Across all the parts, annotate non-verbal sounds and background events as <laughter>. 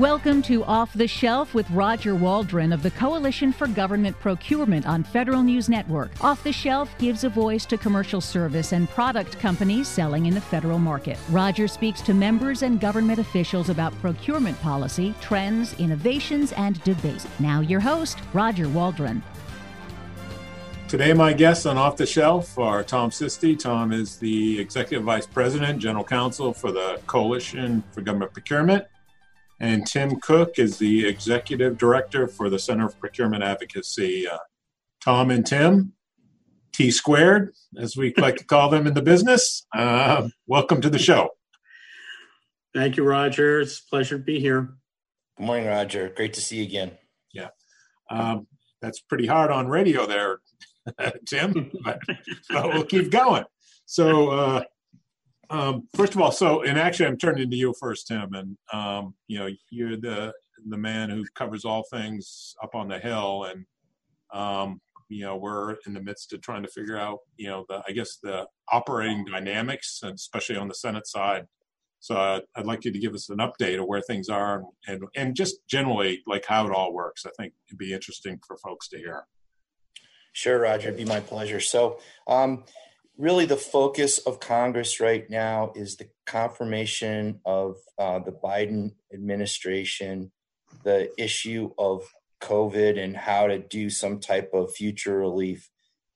Welcome to Off the Shelf with Roger Waldron of the Coalition for Government Procurement on Federal News Network. Off the Shelf gives a voice to commercial service and product companies selling in the federal market. Roger speaks to members and government officials about procurement policy, trends, innovations, and debates. Now, your host, Roger Waldron. Today, my guests on Off the Shelf are Tom Sisti. Tom is the Executive Vice President, General Counsel for the Coalition for Government Procurement and Tim Cook is the executive director for the Center for Procurement Advocacy. Uh, Tom and Tim, T squared, as we like to call them in the business. Uh, welcome to the show. Thank you, Roger. It's a pleasure to be here. Good morning, Roger. Great to see you again. Yeah, um, that's pretty hard on radio there, <laughs> Tim. but, but we'll keep going. So, uh, um, first of all, so and actually, I'm turning to you first, Tim, and um, you know, you're the the man who covers all things up on the hill, and um, you know, we're in the midst of trying to figure out, you know, the I guess the operating dynamics, and especially on the Senate side. So uh, I'd like you to give us an update of where things are, and, and and just generally like how it all works. I think it'd be interesting for folks to hear. Sure, Roger. It'd be my pleasure. So, um, really the focus of Congress right now is the confirmation of uh, the Biden administration, the issue of COVID and how to do some type of future relief.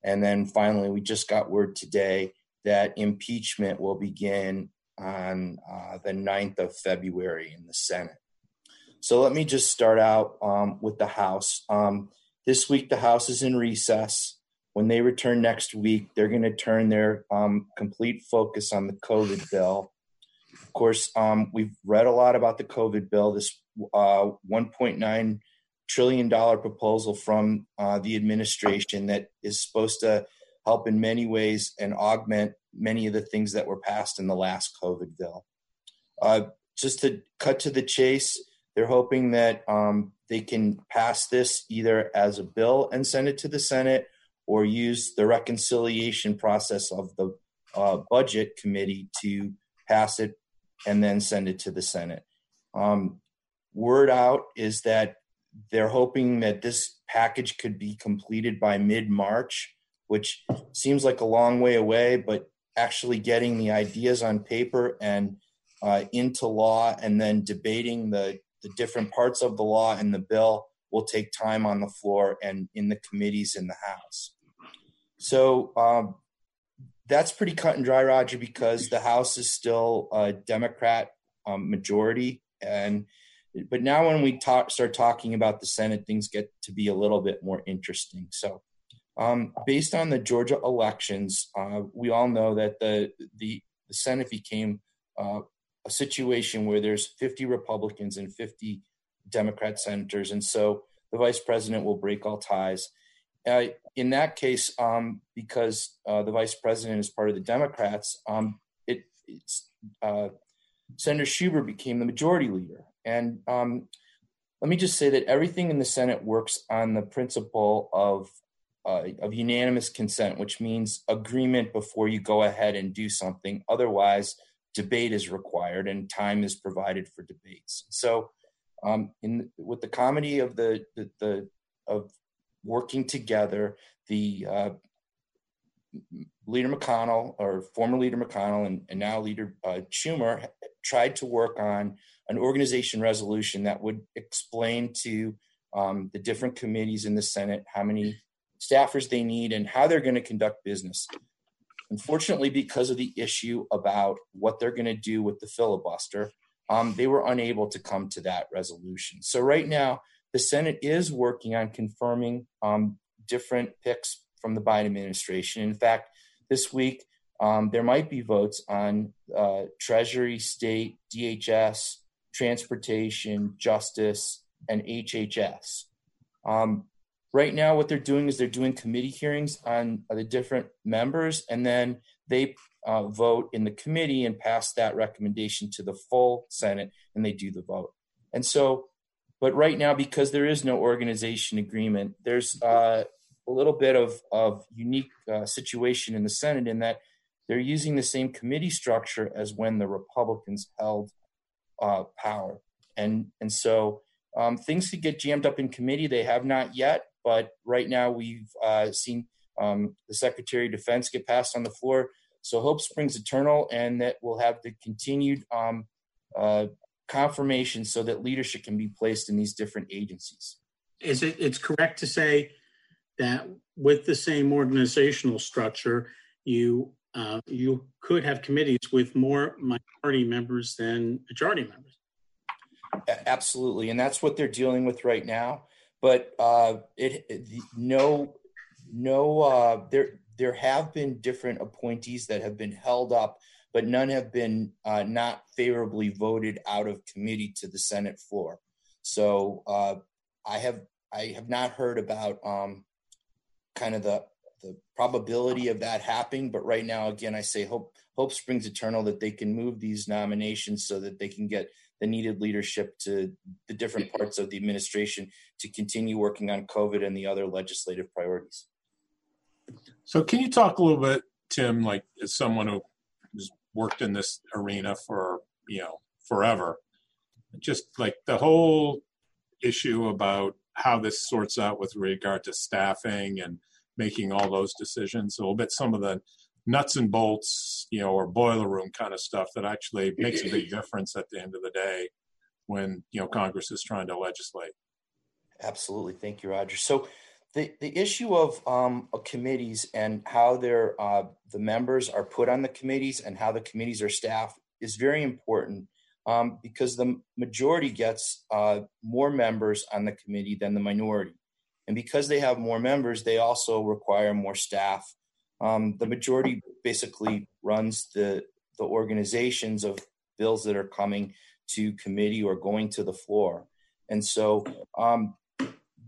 And then finally, we just got word today that impeachment will begin on uh, the 9th of February in the Senate. So let me just start out um, with the House. Um, this week, the House is in recess when they return next week, they're going to turn their um, complete focus on the COVID bill. Of course, um, we've read a lot about the COVID bill, this uh, $1.9 trillion proposal from uh, the administration that is supposed to help in many ways and augment many of the things that were passed in the last COVID bill. Uh, just to cut to the chase, they're hoping that um, they can pass this either as a bill and send it to the Senate or use the reconciliation process of the uh, budget committee to pass it and then send it to the Senate. Um, word out is that they're hoping that this package could be completed by mid March, which seems like a long way away, but actually getting the ideas on paper and uh, into law and then debating the, the different parts of the law and the bill will take time on the floor and in the committees in the House. So um, that's pretty cut and dry, Roger, because the House is still a Democrat um, majority, and but now when we talk, start talking about the Senate, things get to be a little bit more interesting. So, um, based on the Georgia elections, uh, we all know that the the, the Senate became uh, a situation where there's 50 Republicans and 50 Democrat senators, and so the vice president will break all ties. Uh, in that case, um, because uh, the vice president is part of the Democrats, um, it, uh, Senator Schumer became the majority leader. And um, let me just say that everything in the Senate works on the principle of uh, of unanimous consent, which means agreement before you go ahead and do something. Otherwise, debate is required and time is provided for debates. So, um, in with the comity of the, the, the of working together, the uh, Leader McConnell, or former Leader McConnell, and, and now Leader uh, Schumer, tried to work on an organization resolution that would explain to um, the different committees in the Senate how many staffers they need and how they're going to conduct business. Unfortunately, because of the issue about what they're going to do with the filibuster, um, they were unable to come to that resolution. So, right now, the Senate is working on confirming um, different picks from the Biden administration. In fact, this week um, there might be votes on uh, Treasury, State, DHS, Transportation, Justice, and HHS. Um, right now, what they're doing is they're doing committee hearings on the different members, and then they uh, vote in the committee and pass that recommendation to the full Senate, and they do the vote. And so but right now, because there is no organization agreement, there's uh, a little bit of, of unique uh, situation in the Senate in that they're using the same committee structure as when the Republicans held uh, power. And, and so um, things could get jammed up in committee. They have not yet, but right now we've uh, seen um, the Secretary of Defense get passed on the floor. So hope springs eternal, and that we'll have the continued um, uh, confirmation so that leadership can be placed in these different agencies. Is it? It's correct to say that with the same organizational structure, you uh, you could have committees with more minority members than majority members. Absolutely, and that's what they're dealing with right now. But uh, it, it no no uh, there there have been different appointees that have been held up, but none have been uh, not favorably voted out of committee to the Senate floor. So uh, I have I have not heard about um, kind of the the probability of that happening. But right now, again, I say hope hope springs eternal that they can move these nominations so that they can get the needed leadership to the different parts of the administration to continue working on COVID and the other legislative priorities. So, can you talk a little bit, Tim, like as someone who worked in this arena for you know forever, just like the whole issue about how this sorts out with regard to staffing and making all those decisions, a little bit some of the nuts and bolts, you know, or boiler room kind of stuff that actually makes a big difference at the end of the day when, you know, Congress is trying to legislate. Absolutely. Thank you, Roger. So the, the issue of, um, committees and how uh, the members are put on the committees and how the committees are staffed is very important um, because the majority gets uh, more members on the committee than the minority. And because they have more members, they also require more staff. Um, the majority basically runs the, the organizations of bills that are coming to committee or going to the floor. And so um,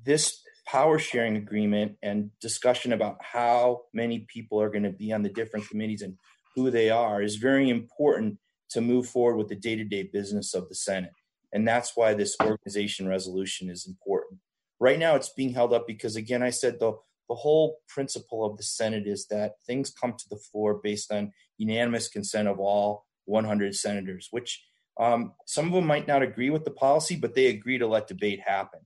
this power sharing agreement and discussion about how many people are going to be on the different committees and who they are is very important to move forward with the day to day business of the Senate. And that's why this organization resolution is important. Right now, it's being held up because, again, I said the, the whole principle of the Senate is that things come to the floor based on unanimous consent of all 100 senators, which um, some of them might not agree with the policy, but they agree to let debate happen.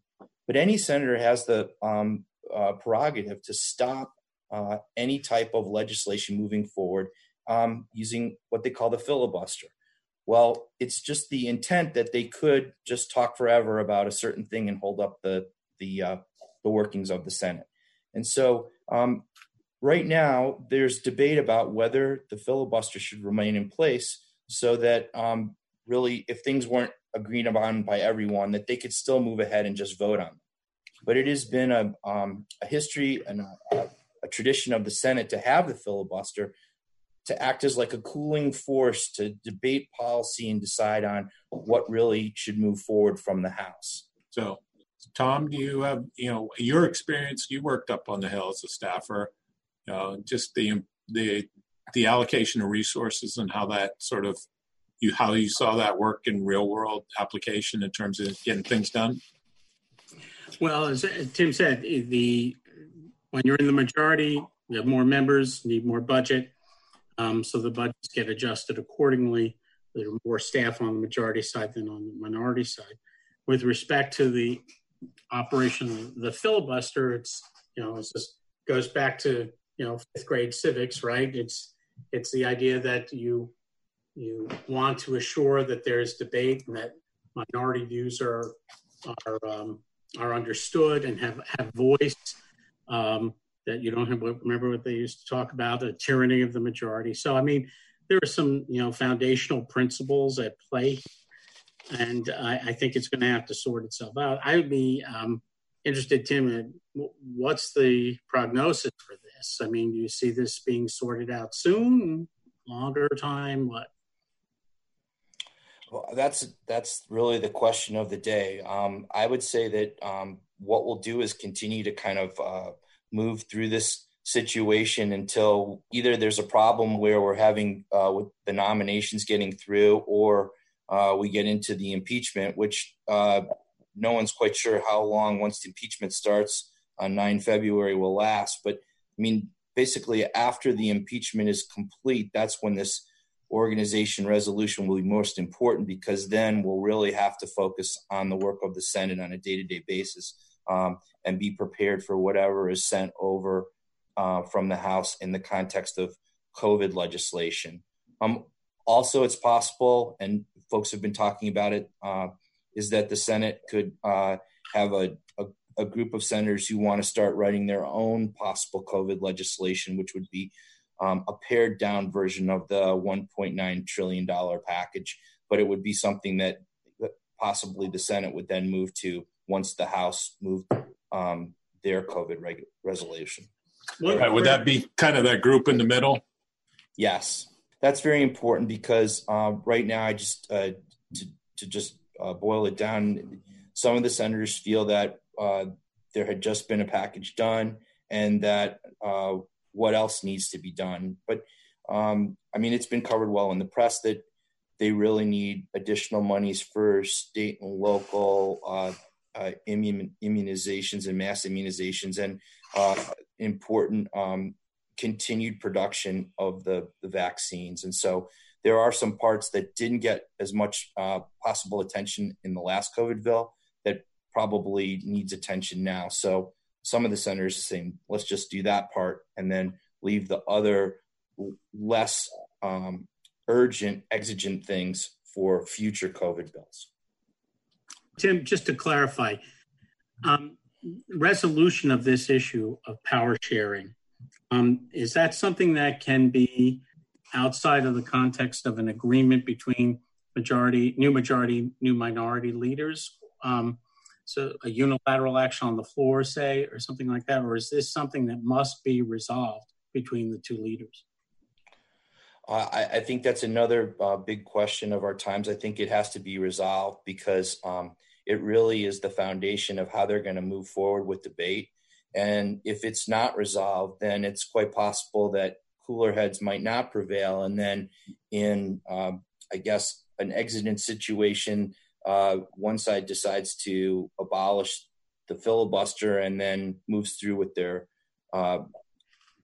But any senator has the um, uh, prerogative to stop uh, any type of legislation moving forward um, using what they call the filibuster. Well, it's just the intent that they could just talk forever about a certain thing and hold up the the uh, the workings of the Senate. And so, um, right now, there's debate about whether the filibuster should remain in place, so that um, really, if things weren't agreed upon by everyone, that they could still move ahead and just vote on them. But it has been a, um, a history and a, a tradition of the Senate to have the filibuster to act as like a cooling force to debate policy and decide on what really should move forward from the House. So, Tom, do you have you know your experience? You worked up on the Hill as a staffer. Uh, just the the the allocation of resources and how that sort of you how you saw that work in real world application in terms of getting things done. Well, as Tim said, the when you're in the majority, you have more members, need more budget um, so the budgets get adjusted accordingly. There are more staff on the majority side than on the minority side. With respect to the operation the filibuster, it's you know it just goes back to you know fifth grade civics, right? It's it's the idea that you you want to assure that there's debate and that minority views are are um, are understood and have have voice. Um, that you don't have, remember what they used to talk about the tyranny of the majority. So, I mean, there are some you know foundational principles at play, and I, I think it's going to have to sort itself out. I would be um, interested, Tim, in what's the prognosis for this? I mean, do you see this being sorted out soon, longer time? What? Well, that's that's really the question of the day. Um, I would say that um, what we'll do is continue to kind of uh, move through this situation until either there's a problem where we're having uh, with the nominations getting through or uh, we get into the impeachment, which uh, no one's quite sure how long once the impeachment starts on 9 February will last. But I mean, basically, after the impeachment is complete, that's when this organization resolution will be most important because then we'll really have to focus on the work of the Senate on a day to day basis um, and be prepared for whatever is sent over uh, from the House in the context of COVID legislation. Um, also, it's possible, and folks have been talking about it, uh, is that the Senate could uh, have a, a, a, group of senators who want to start writing their own possible COVID legislation, which would be um, a pared down version of the $1.9 trillion package. But it would be something that possibly the Senate would then move to once the House moved um, their COVID reg- resolution. Right, would that be kind of that group in the middle? Yes, that's very important because uh, right now, I just uh, to, to just uh, boil it down, some of the senators feel that uh, there had just been a package done and that uh, what else needs to be done. But um, I mean, it's been covered well in the press that they really need additional monies for state and local uh, uh, immun- immunizations and mass immunizations and uh, important um, continued production of the, the vaccines. And so there are some parts that didn't get as much uh, possible attention in the last COVID bill that probably needs attention now. So some of the are saying, let's just do that part and then leave the other less um, urgent, exigent things for future COVID bills. Tim, just to clarify, um, resolution of this issue of power sharing um, is that something that can be outside of the context of an agreement between majority, new majority, new minority leaders? Um, so a unilateral action on the floor, say, or something like that, or is this something that must be resolved between the two leaders? Uh, I, I, think that's another uh, big question of our times. I think it has to be resolved because um, it really is the foundation of how they're going to move forward with debate. And if it's not resolved, then it's quite possible that cooler heads might not prevail. And then, in uh, I guess, an exigent situation, uh, one side decides to abolish the filibuster and then moves through with their uh,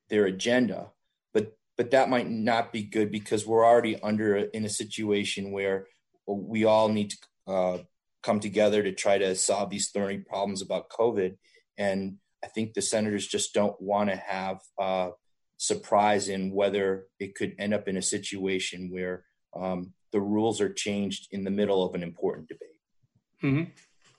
their agenda. But but that might not be good because we're already under in a situation where we all need to uh, come together to try to solve these thorny problems about COVID. And I think the senators just don't want to have uh, surprise in whether it could end up in a situation where um, the rules are changed in the middle of an important debate. Mm-hmm.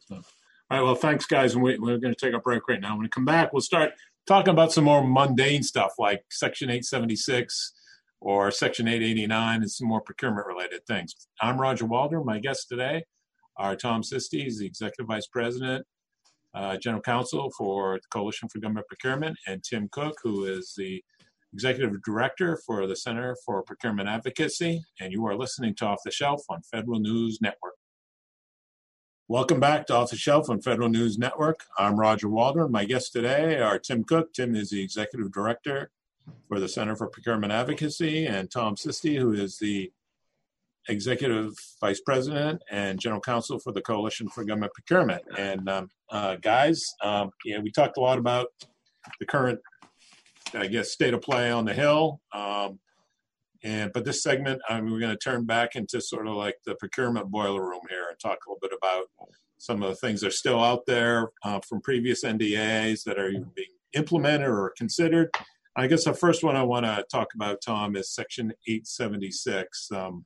So, all right. Well, thanks, guys. And we, are going to take a break right now. When we come back, we'll start talking about some more mundane stuff like Section 876 or Section 889 and some more procurement related things. I'm Roger Waldron. My guest today are Tom Sisti, he's the Executive Vice President, uh, General Counsel for the Coalition for Government Procurement, and Tim Cook, who is the Executive Director for the Center for Procurement Advocacy. And you are listening to Off the Shelf on Federal News Network. Welcome back to Off the Shelf on Federal News Network. I'm Roger Waldron. My guests today are Tim Cook. Tim is the Executive Director for the Center for Procurement Advocacy, and Tom Sisti, who is the Executive Vice President and General Counsel for the Coalition for Government Procurement. And um, uh, guys, um, yeah, we talked a lot about the current, I guess, state of play on the Hill. Um, and but this segment, I mean, we're going to turn back into sort of like the procurement boiler room here and talk a little bit about some of the things that are still out there uh, from previous NDAs that are being implemented or considered. I guess the first one I want to talk about, Tom, is Section 876. Um,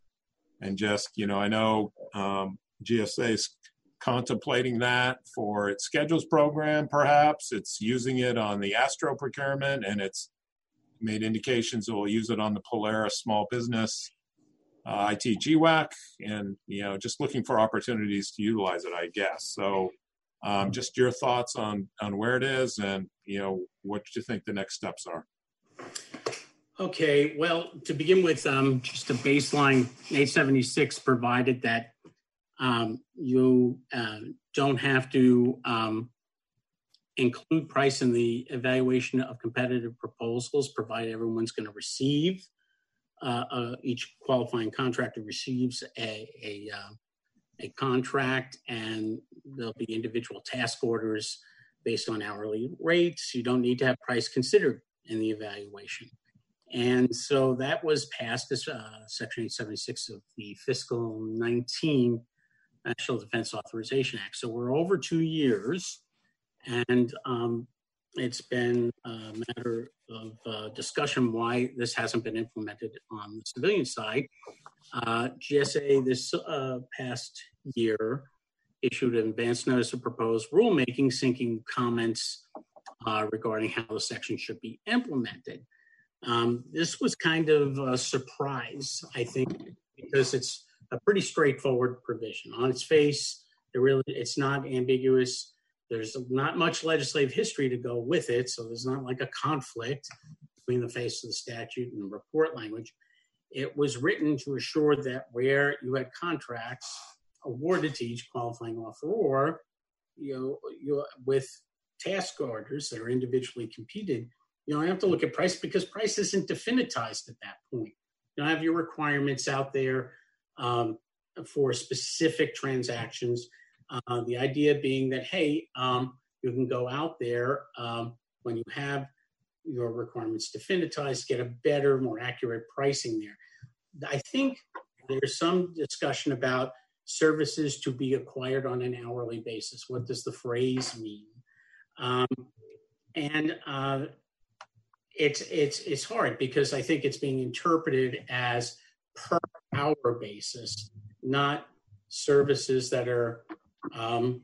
and just you know i know um, gsa is contemplating that for its schedules program perhaps. It's using it on the astro procurement and it's made indications it will use it on the polaris small business uh, it GWAC, and you know just looking for opportunities to utilize it i guess. So um, just your thoughts on on where it is and you know what you think the next steps are. Okay, well, to begin with, um, just a baseline 876 provided that um, you uh, don't have to um, include price in the evaluation of competitive proposals, provided everyone's going to receive, uh, uh, each qualifying contractor receives a, a uh, a contract and there'll be individual task orders based on hourly rates. You don't need to have price considered in the evaluation. And so that was passed as uh, Section 876 of the fiscal 19 National Defense Authorization Act. So we're over two years, and um, it's been a matter of uh, discussion why this hasn't been implemented on the civilian side. Uh, GSA this uh, past year issued an advance notice of proposed rulemaking seeking comments uh, regarding how the section should be implemented. Um, this was kind of a surprise, I think, because it's a pretty straightforward provision. On its face, it really it's not ambiguous. There's not much legislative history to go with it, so there's not like a conflict between the face of the statute and the report language. It was written to assure that where you had contracts awarded to each qualifying offeror, you know, you with task orders that are individually competed, you know, I have to look at price because price isn't definitized at that point. You know, have your requirements out there um, for specific transactions. Uh, the idea being that, hey, um, you can go out there um, when you have your requirements definitized, get a better, more accurate pricing there. I think there's some discussion about services to be acquired on an hourly basis. What does the phrase mean? Um, and uh, it's it's it's hard because I think it's being interpreted as per hour basis, not services that are um,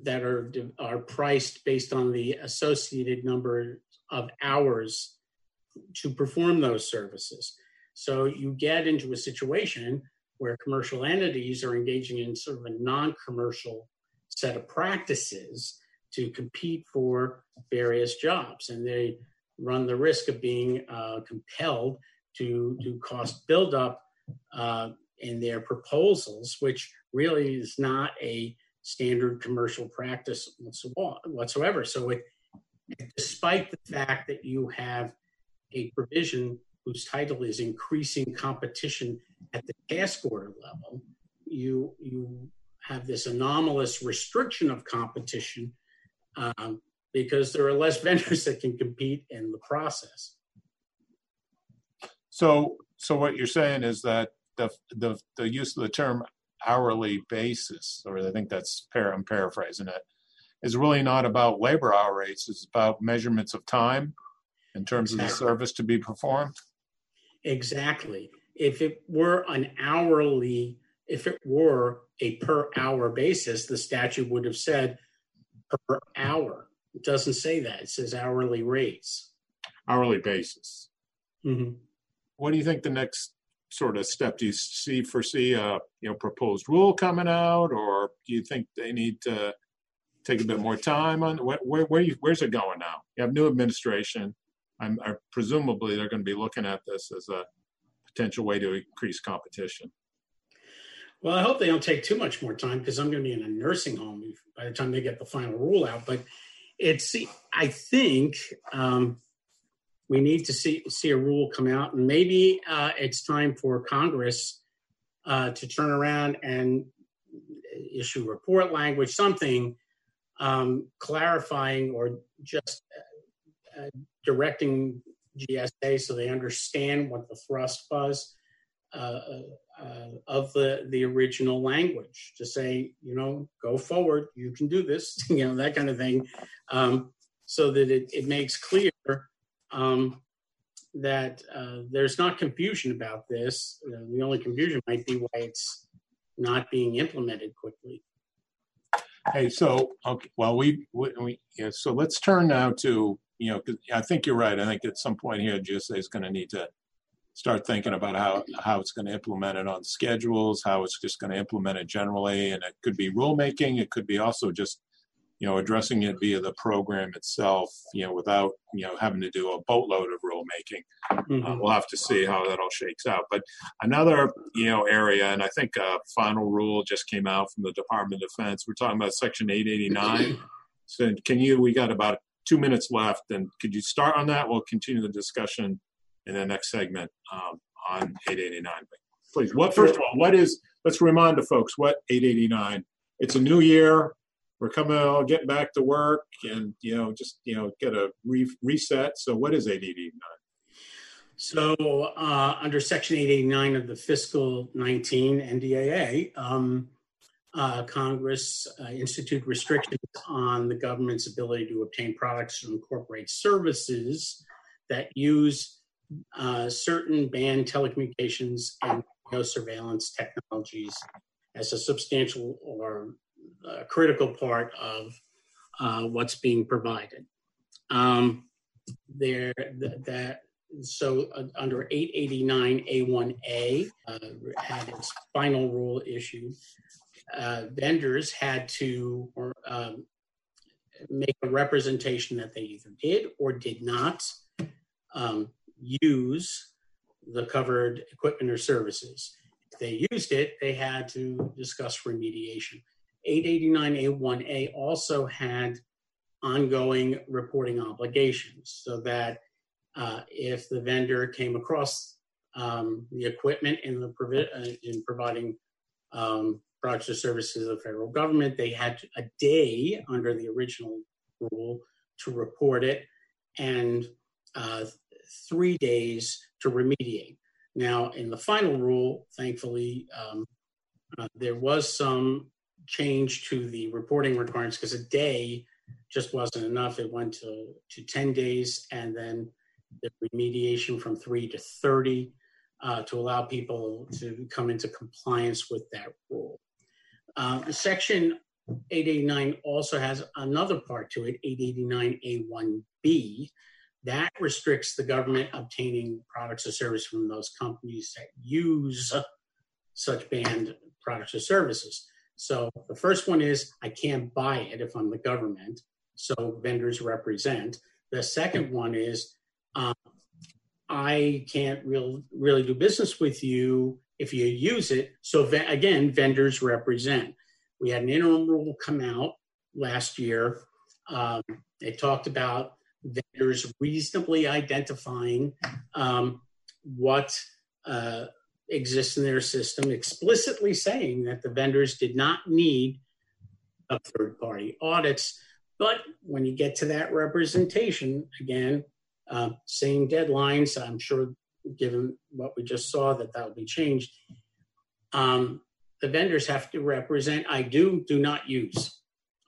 that are are priced based on the associated number of hours to perform those services. So you get into a situation where commercial entities are engaging in sort of a non-commercial set of practices to compete for various jobs, and they run the risk of being uh, compelled to do cost buildup uh, in their proposals, which really is not a standard commercial practice whatsoever. So, it, despite the fact that you have a provision whose title is increasing competition at the task order level, you you have this anomalous restriction of competition um, because there are less <laughs> vendors that can compete in the process. So, so what you're saying is that the the, the use of the term hourly basis, or I think that's par- I'm paraphrasing it, is really not about labor hour rates. It's about measurements of time in terms exactly. of the service to be performed. Exactly. If it were an hourly, if it were a per hour basis, the statute would have said per hour. It doesn't say that. It says hourly rates. Hourly basis. Mm-hmm. What do you think the next sort of step do you see foresee a you know proposed rule coming out, or do you think they need to take a bit more time on where where, you, where's it going now? You have new administration. I'm, I, presumably they're going to be looking at this as a potential way to increase competition. Well, I hope they don't take too much more time because I'm going to be in a nursing home by the time they get the final rule out. But it's, I think, um, we need to see see a rule come out, and maybe uh, it's time for Congress uh, to turn around and issue report language, something um, clarifying or just uh, directing GSA so they understand what the thrust was uh, uh, of the the original language. To say, you know, go forward, you can do this, <laughs> you know, that kind of thing, um, so that it, it makes clear um, that uh, there's not confusion about this. Uh, the only confusion might be why it's not being implemented quickly. Hey, so okay, well, we, we, we yeah, so let's turn now to you know, I think you're right. I think at some point here, GSA is going to need to start thinking about how how it's going to implement it on schedules, how it's just going to implement it generally, and it could be rulemaking. It could be also just you know, addressing it via the program itself, you know, without, you know, having to do a boatload of rulemaking. Mm-hmm. Uh, we'll have to see how that all shakes out. But another, you know, area, and I think a final rule just came out from the Department of Defense. We're talking about Section 889. so can you, we got about two minutes left, and could you start on that? We'll continue the discussion in the next segment um, on 889. please. What first of all, what is? Let's remind the folks what 889. It's a new year. We're coming out, getting back to work, and you know, just you know, get a re- reset. So, what is 889? So, uh, under Section 889 of the Fiscal 19 NDAA, um, uh, Congress uh, institute restrictions on the government's ability to obtain products or incorporate services that use uh, certain banned telecommunications and surveillance technologies as a substantial or uh, critical part of uh, what's being provided. Um, there, th- that so uh, under 889A1A uh, had its final rule issued. Uh, vendors had to or, um, make a representation that they either did or did not um, use the covered equipment or services. If they used it, they had to discuss remediation. 889A1A also had ongoing reporting obligations so that uh, if the vendor came across um, the equipment in uh, in providing um, products or services of the federal government, they had a day under the original rule to report it and uh, three days to remediate. Now, in the final rule, thankfully, um, there was some change to the reporting requirements because a day just wasn't enough. It went to, to 10 days and then the remediation from three to 30 uh, to allow people to come into compliance with that rule. Uh, section 889 also has another part to it, 889A1B, that restricts the government obtaining products or services from those companies that use such banned products or services. So the first one is I can't buy it if I'm the government. So vendors represent. The second one is um, I can't real, really do business with you if you use it. So again, vendors represent. We had an interim rule come out last year. Um, it talked about vendors reasonably identifying um, what uh, exists in their system, explicitly saying that the vendors did not need a third party audits. But when you get to that representation, again, uh, same deadlines. I'm sure, given what we just saw, that that will be changed. Um, the vendors have to represent I do, do not use.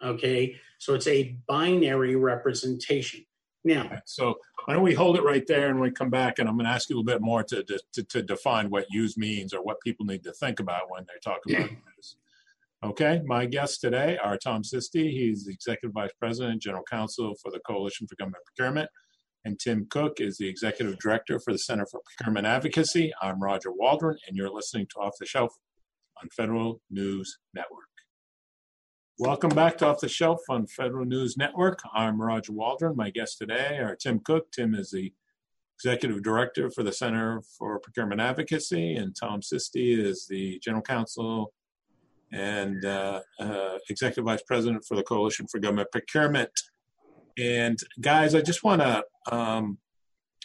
Okay, so it's a binary representation. Now, so why don't we hold it right there and we come back and I'm going to ask you a little bit more to, to, to define what use means or what people need to think about when they talk about this. Okay, my guests today are Tom Sisti. He's the Executive Vice President, General Counsel for the Coalition for Government Procurement. And Tim Cook is the Executive Director for the Center for Procurement Advocacy. I'm Roger Waldron, and you're listening to Off the Shelf on Federal News Network. Welcome back to Off the Shelf on Federal News Network. I'm Roger Waldron. My guests today are Tim Cook. Tim is the Executive Director for the Center for Procurement Advocacy, and Tom Sisti is the General Counsel and uh, uh, Executive Vice President for the Coalition for Government Procurement. And guys, I just want to um,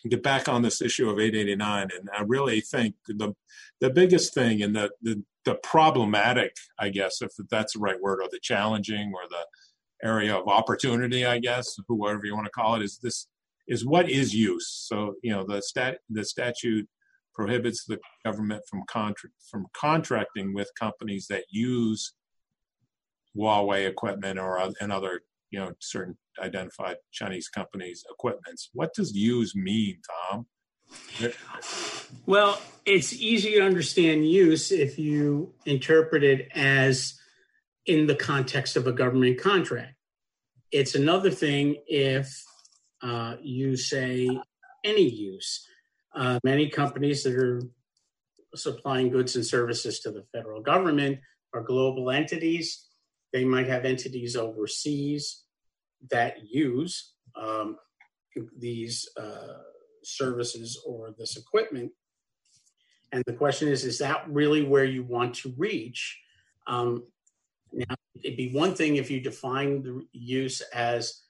get back on this issue of 889, and I really think the the biggest thing and the, the the problematic, I guess, if that's the right word, or the challenging, or the area of opportunity, I guess, whoever you want to call it, is this is what is use. So you know the stat the statute prohibits the government from contract from contracting with companies that use Huawei equipment or and other you know certain identified Chinese companies' equipments. What does use mean, Tom? Well, it's easy to understand use if you interpret it as in the context of a government contract. It's another thing if uh, you say any use. Uh, many companies that are supplying goods and services to the federal government are global entities. They might have entities overseas that use um, these uh, services or this equipment. And the question is, is that really where you want to reach? Um, now, it'd be one thing if you define the use as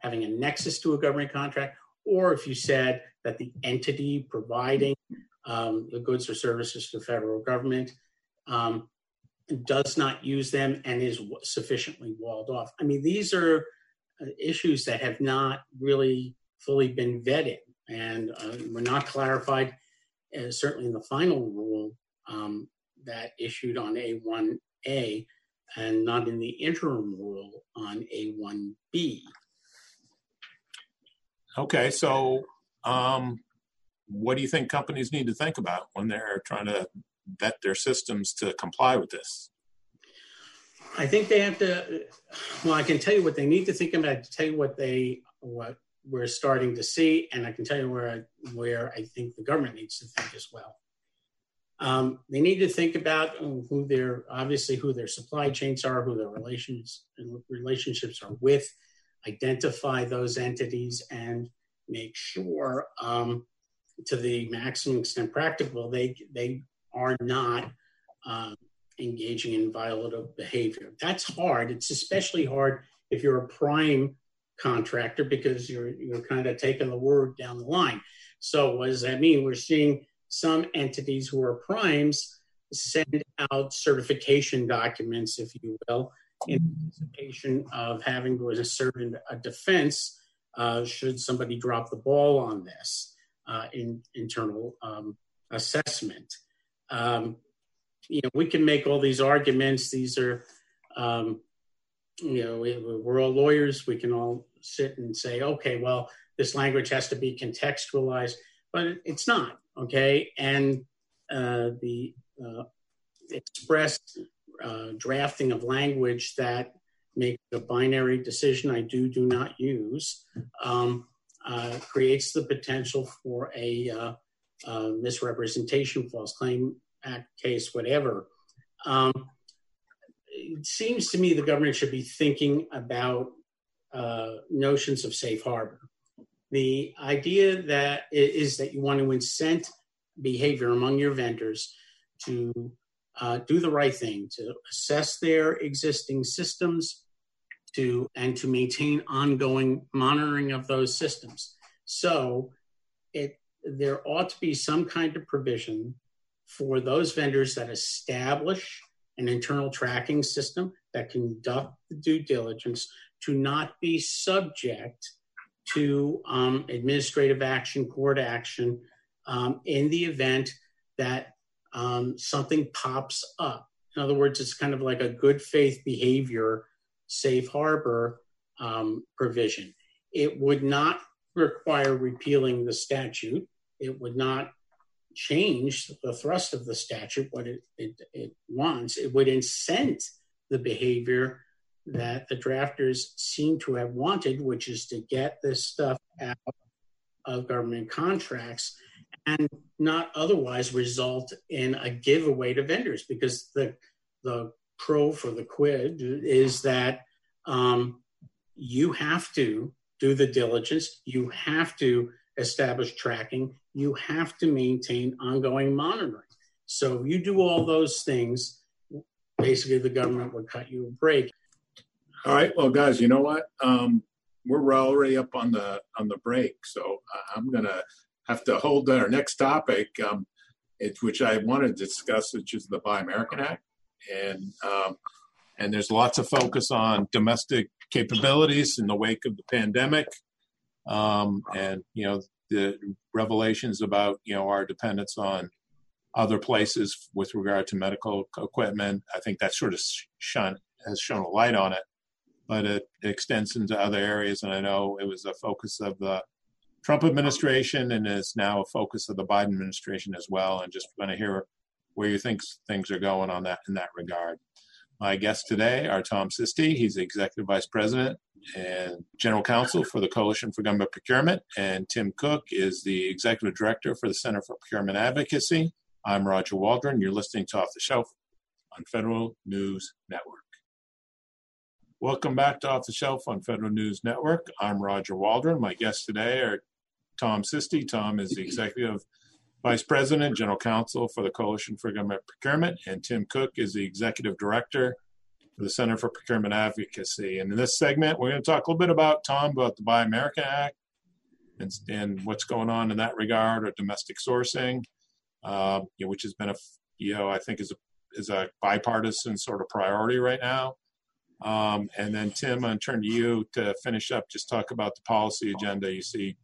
having a nexus to a government contract, or if you said that the entity providing um, the goods or services to the federal government, um, does not use them, and is sufficiently walled off. I mean, these are uh, issues that have not really fully been vetted and uh, were not clarified, uh, certainly in the final rule um, that issued on A1A and not in the interim rule on A1B. Okay, so um, what do you think companies need to think about when they're trying to vet their systems to comply with this? I think they have to. Well, I can tell you what they need to think about. To tell you what they what we're starting to see, and I can tell you where I, where I think the government needs to think as well. Um, they need to think about who their obviously who their supply chains are, who their relations relationships are with, identify those entities, and make sure, um, to the maximum extent practical, they they are not um, engaging in violative behavior. That's hard. It's especially hard if you're a prime contractor because you're you're kind of taking the word down the line. So what does that mean? We're seeing some entities who are primes send out certification documents, if you will, in anticipation of having to assert a defense uh, should somebody drop the ball on this uh, in internal um, assessment. Um, you know, we can make all these arguments. These are, um, you know, we, we're all lawyers. We can all sit and say, okay, well, this language has to be contextualized, but it's not. Okay, and uh, the uh, express uh, drafting of language that make a binary decision I do do not use um, uh, creates the potential for a misrepresentation, false claim act case, whatever. Um, it seems to me the government should be thinking about uh, notions of safe harbor. The idea that is that you want to incent behavior among your vendors to uh, do the right thing, to assess their existing systems, to and to maintain ongoing monitoring of those systems. So, it there ought to be some kind of provision for those vendors that establish an internal tracking system that conduct the due diligence to not be subject to um, administrative action, court action, um, in the event that um, something pops up. In other words, it's kind of like a good faith behavior safe harbor um, provision. It would not require repealing the statute. It would not change the thrust of the statute, what it, it, it wants. It would incent the behavior that the drafters seem to have wanted, which is to get this stuff out of government contracts and not otherwise result in a giveaway to vendors because the the pro for the quid is that um, you have to do the diligence, you have to establish tracking, you have to maintain ongoing monitoring. So you do all those things, basically the government would cut you a break. All right, well, guys, you know what? Um, we're already up on the on the break, so I'm gonna have to hold our next topic, um, it, which I want to discuss, which is the Buy American Act, and um, and there's lots of focus on domestic capabilities in the wake of the pandemic, um, and you know the revelations about you know our dependence on other places with regard to medical equipment. I think that sort of shone has shown a light on it, but it extends into other areas. And I know it was a focus of the Trump administration and is now a focus of the Biden administration as well. And just want to hear where you think things are going on that in that regard. My guests today are Tom Sisti. He's the Executive Vice President and General Counsel for the Coalition for Government Procurement, and Tim Cook is the Executive Director for the Center for Procurement Advocacy. I'm Roger Waldron. You're listening to Off the Shelf on Federal News Network. Welcome back to Off the Shelf on Federal News Network. I'm Roger Waldron. My guests today are Tom Sisti. Tom is the Executive Vice President, General Counsel for the Coalition for Government Procurement, and Tim Cook is the Executive Director for the Center for Procurement Advocacy. And in this segment, we're going to talk a little bit about Tom about the Buy American Act and, and what's going on in that regard, or domestic sourcing. uh, you know, which has been a you know I think is a is a bipartisan sort of priority right now. Um, and then Tim, I'm turn to you to finish up. Just talk about the policy agenda you see,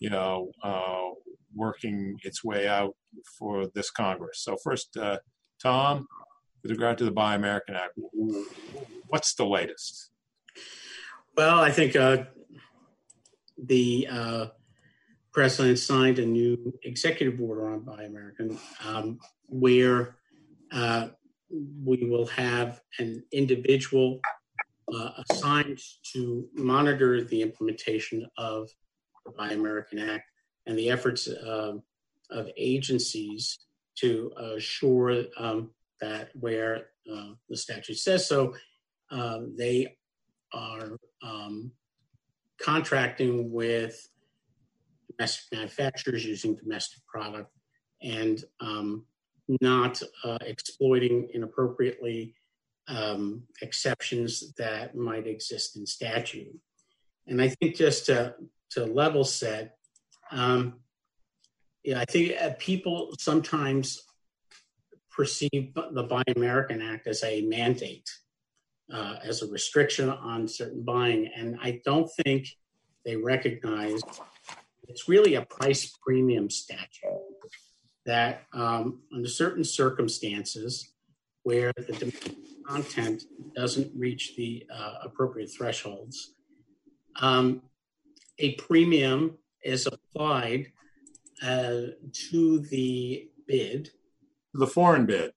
you know, uh, working its way out for this Congress. So first, uh, Tom, with regard to the Buy American Act, what's the latest? Well, I think uh, the uh, president signed a new executive order on Buy American, um, where uh, we will have an individual uh, assigned to monitor the implementation of the Buy American Act and the efforts of agencies to assure um, that where uh, the statute says so, uh, they are um, contracting with domestic manufacturers using domestic product and um, not uh, exploiting inappropriately um, exceptions that might exist in statute. And I think just to, to level set, um, yeah, I think uh, people sometimes perceive the Buy American Act as a mandate, uh, as a restriction on certain buying. And I don't think they recognize it's really a price premium statute that um, under certain circumstances where the content doesn't reach the uh, appropriate thresholds, um, a premium is applied uh, to the bid. The foreign bid.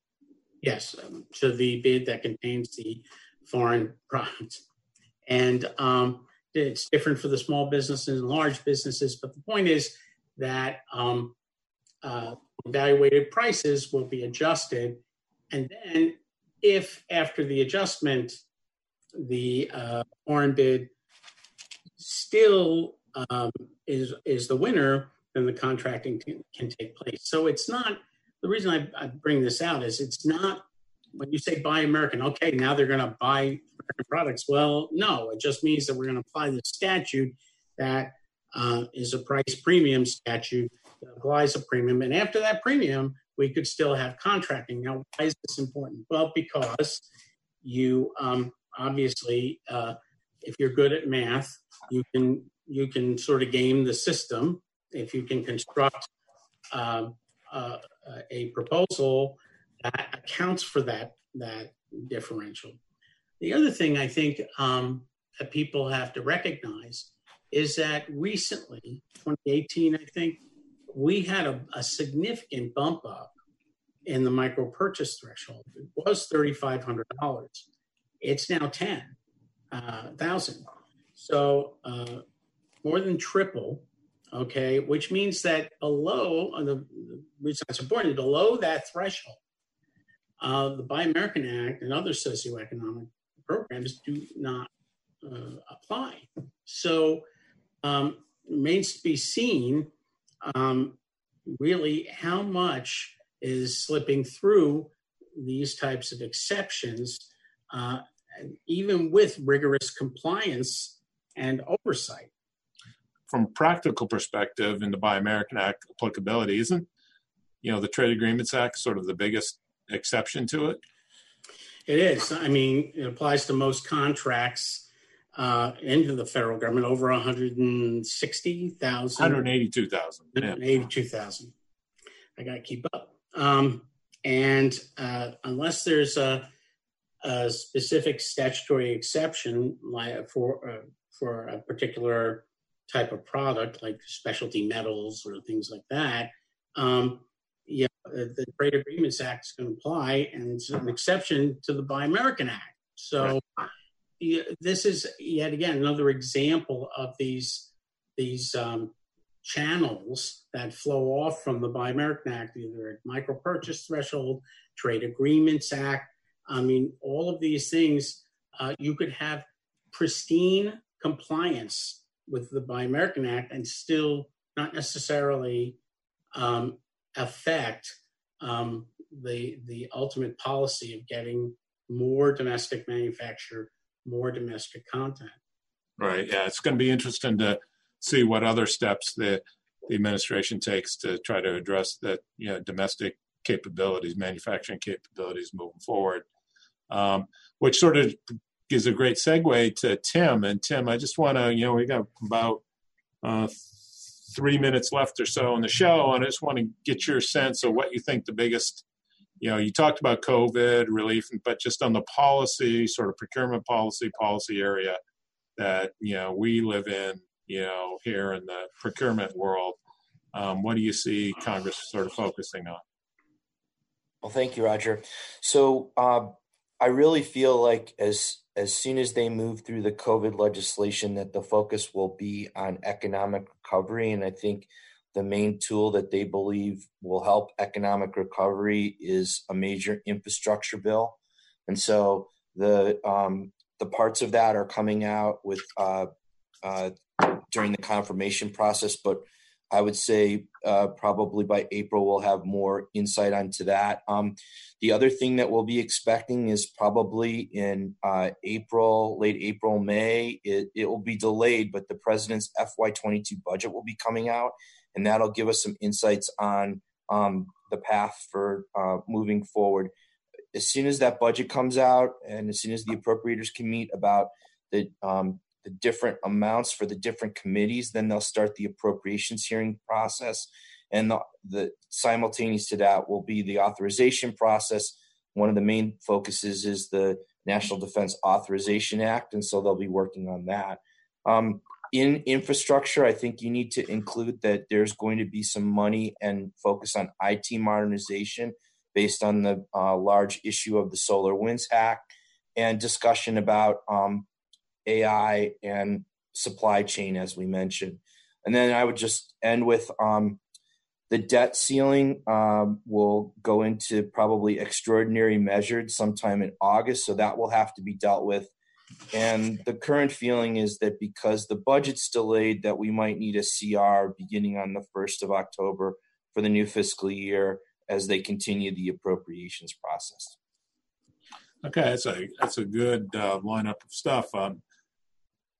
Yes, um, to the bid that contains the foreign product. And um, it's different for the small businesses and large businesses. But the point is that um, uh, evaluated prices will be adjusted. And then, if after the adjustment, the uh, foreign bid still um, is is the winner, then the contracting can, can, take place. So it's not the reason I, I, bring this out is it's not when you say buy American. Okay, now they're going to buy American products. Well, no, it just means that we're going to apply the statute that uh, is a price premium statute that applies a premium, and after that premium, we could still have contracting. Now, why is this important? Well, because you um, obviously, uh, if you're good at math, you can you can sort of game the system if you can construct uh, uh, a proposal that accounts for that that differential. The other thing I think um, that people have to recognize is that recently, 2018, I think, we had a, a significant bump up in the micro purchase threshold. It was $3,500. It's now 10,000. Uh, so uh, more than triple, okay, which means that below, the reason that's important, below that threshold, uh, the Buy American Act and other socioeconomic programs do not uh, apply. So um, remains to be seen um, really how much is slipping through these types of exceptions, uh, even with rigorous compliance and oversight from a practical perspective in the Buy American Act applicability, isn't you know the Trade Agreements Act sort of the biggest exception to it? It is. I mean, it applies to most contracts uh, into the federal government over 160,000. 182,000. 182,000. I got to keep up. Um, and uh, unless there's a, a, specific statutory exception like for uh, for a particular type of product like specialty metals or things like that, um, yeah, the Trade Agreements Act is going to apply, and it's an exception to the Buy American Act. So right. yeah, this is yet again another example of these these um, channels that flow off from the Buy American Act, either at micro purchase threshold, Trade Agreements Act. I mean, all of these things, uh, you could have pristine compliance with the Buy American Act and still not necessarily um, affect um, the the ultimate policy of getting more domestic manufacture, more domestic content. Right. Yeah, it's going to be interesting to see what other steps the the administration takes to try to address that you know domestic capabilities, manufacturing capabilities moving forward. Um, which sort of gives a great segue to Tim. And Tim, I just want to, you know, we got about uh, three minutes left or so on the show, and I just want to get your sense of what you think the biggest, you know, you talked about COVID relief, but just on the policy, sort of procurement policy, policy area that you know we live in, you know, here in the procurement world. Um, what do you see Congress sort of focusing on? Well, thank you, Roger. So uh, I really feel like as as soon as they move through the COVID legislation, that the focus will be on economic recovery, and I think the main tool that they believe will help economic recovery is a major infrastructure bill, and so the um, the parts of that are coming out with uh, uh, during the confirmation process, but I would say uh, probably by April we'll have more insight onto that. Um, the other thing that we'll be expecting is probably in uh, April, late April, May. It, it will be delayed, but the president's FY22 budget will be coming out, and that'll give us some insights on um, the path for uh, moving forward. As soon as that budget comes out, and as soon as the appropriators can meet about the um, the different amounts for the different committees. Then they'll start the appropriations hearing process. And the, the simultaneous to that will be the authorization process. One of the main focuses is the National Defense Authorization Act, and so they'll be working on that. Um, in infrastructure, I think you need to include that there's going to be some money and focus on IT modernization based on the uh, large issue of the SolarWinds hack and discussion about um, AI, and supply chain, as we mentioned. And then I would just end with um, the debt ceiling um, will go into probably extraordinary measures sometime in August, so that will have to be dealt with. And the current feeling is that because the budget's delayed, that we might need a CR beginning on the 1st of October for the new fiscal year as they continue the appropriations process. Okay, that's a that's a good uh, lineup of stuff. Um,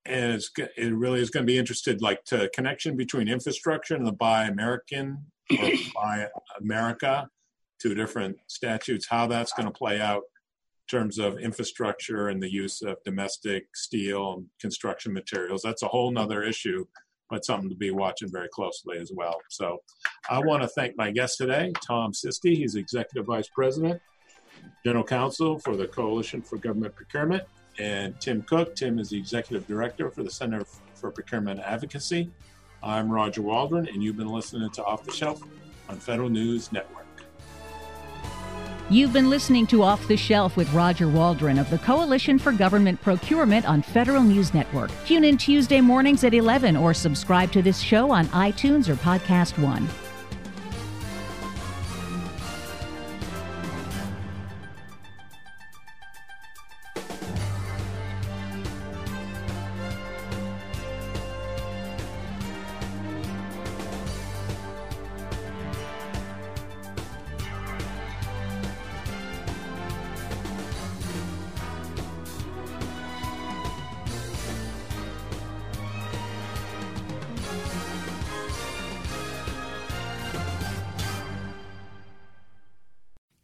and it's it really is going to be interested like to connection between infrastructure and the buy American or <clears throat> buy America, two different statutes. How that's going to play out in terms of infrastructure and the use of domestic steel and construction materials. That's a whole nother issue, but something to be watching very closely as well. So, I want to thank my guest today, Tom Sisti. He's Executive Vice President, General Counsel for the Coalition for Government Procurement and Tim Cook. Tim is the Executive Director for the Center for Procurement Advocacy. I'm Roger Waldron, and you've been listening to Off the Shelf on Federal News Network. You've been listening to Off the Shelf with Roger Waldron of the Coalition for Government Procurement on Federal News Network. Tune in Tuesday mornings at 11 or subscribe to this show on iTunes or Podcast One.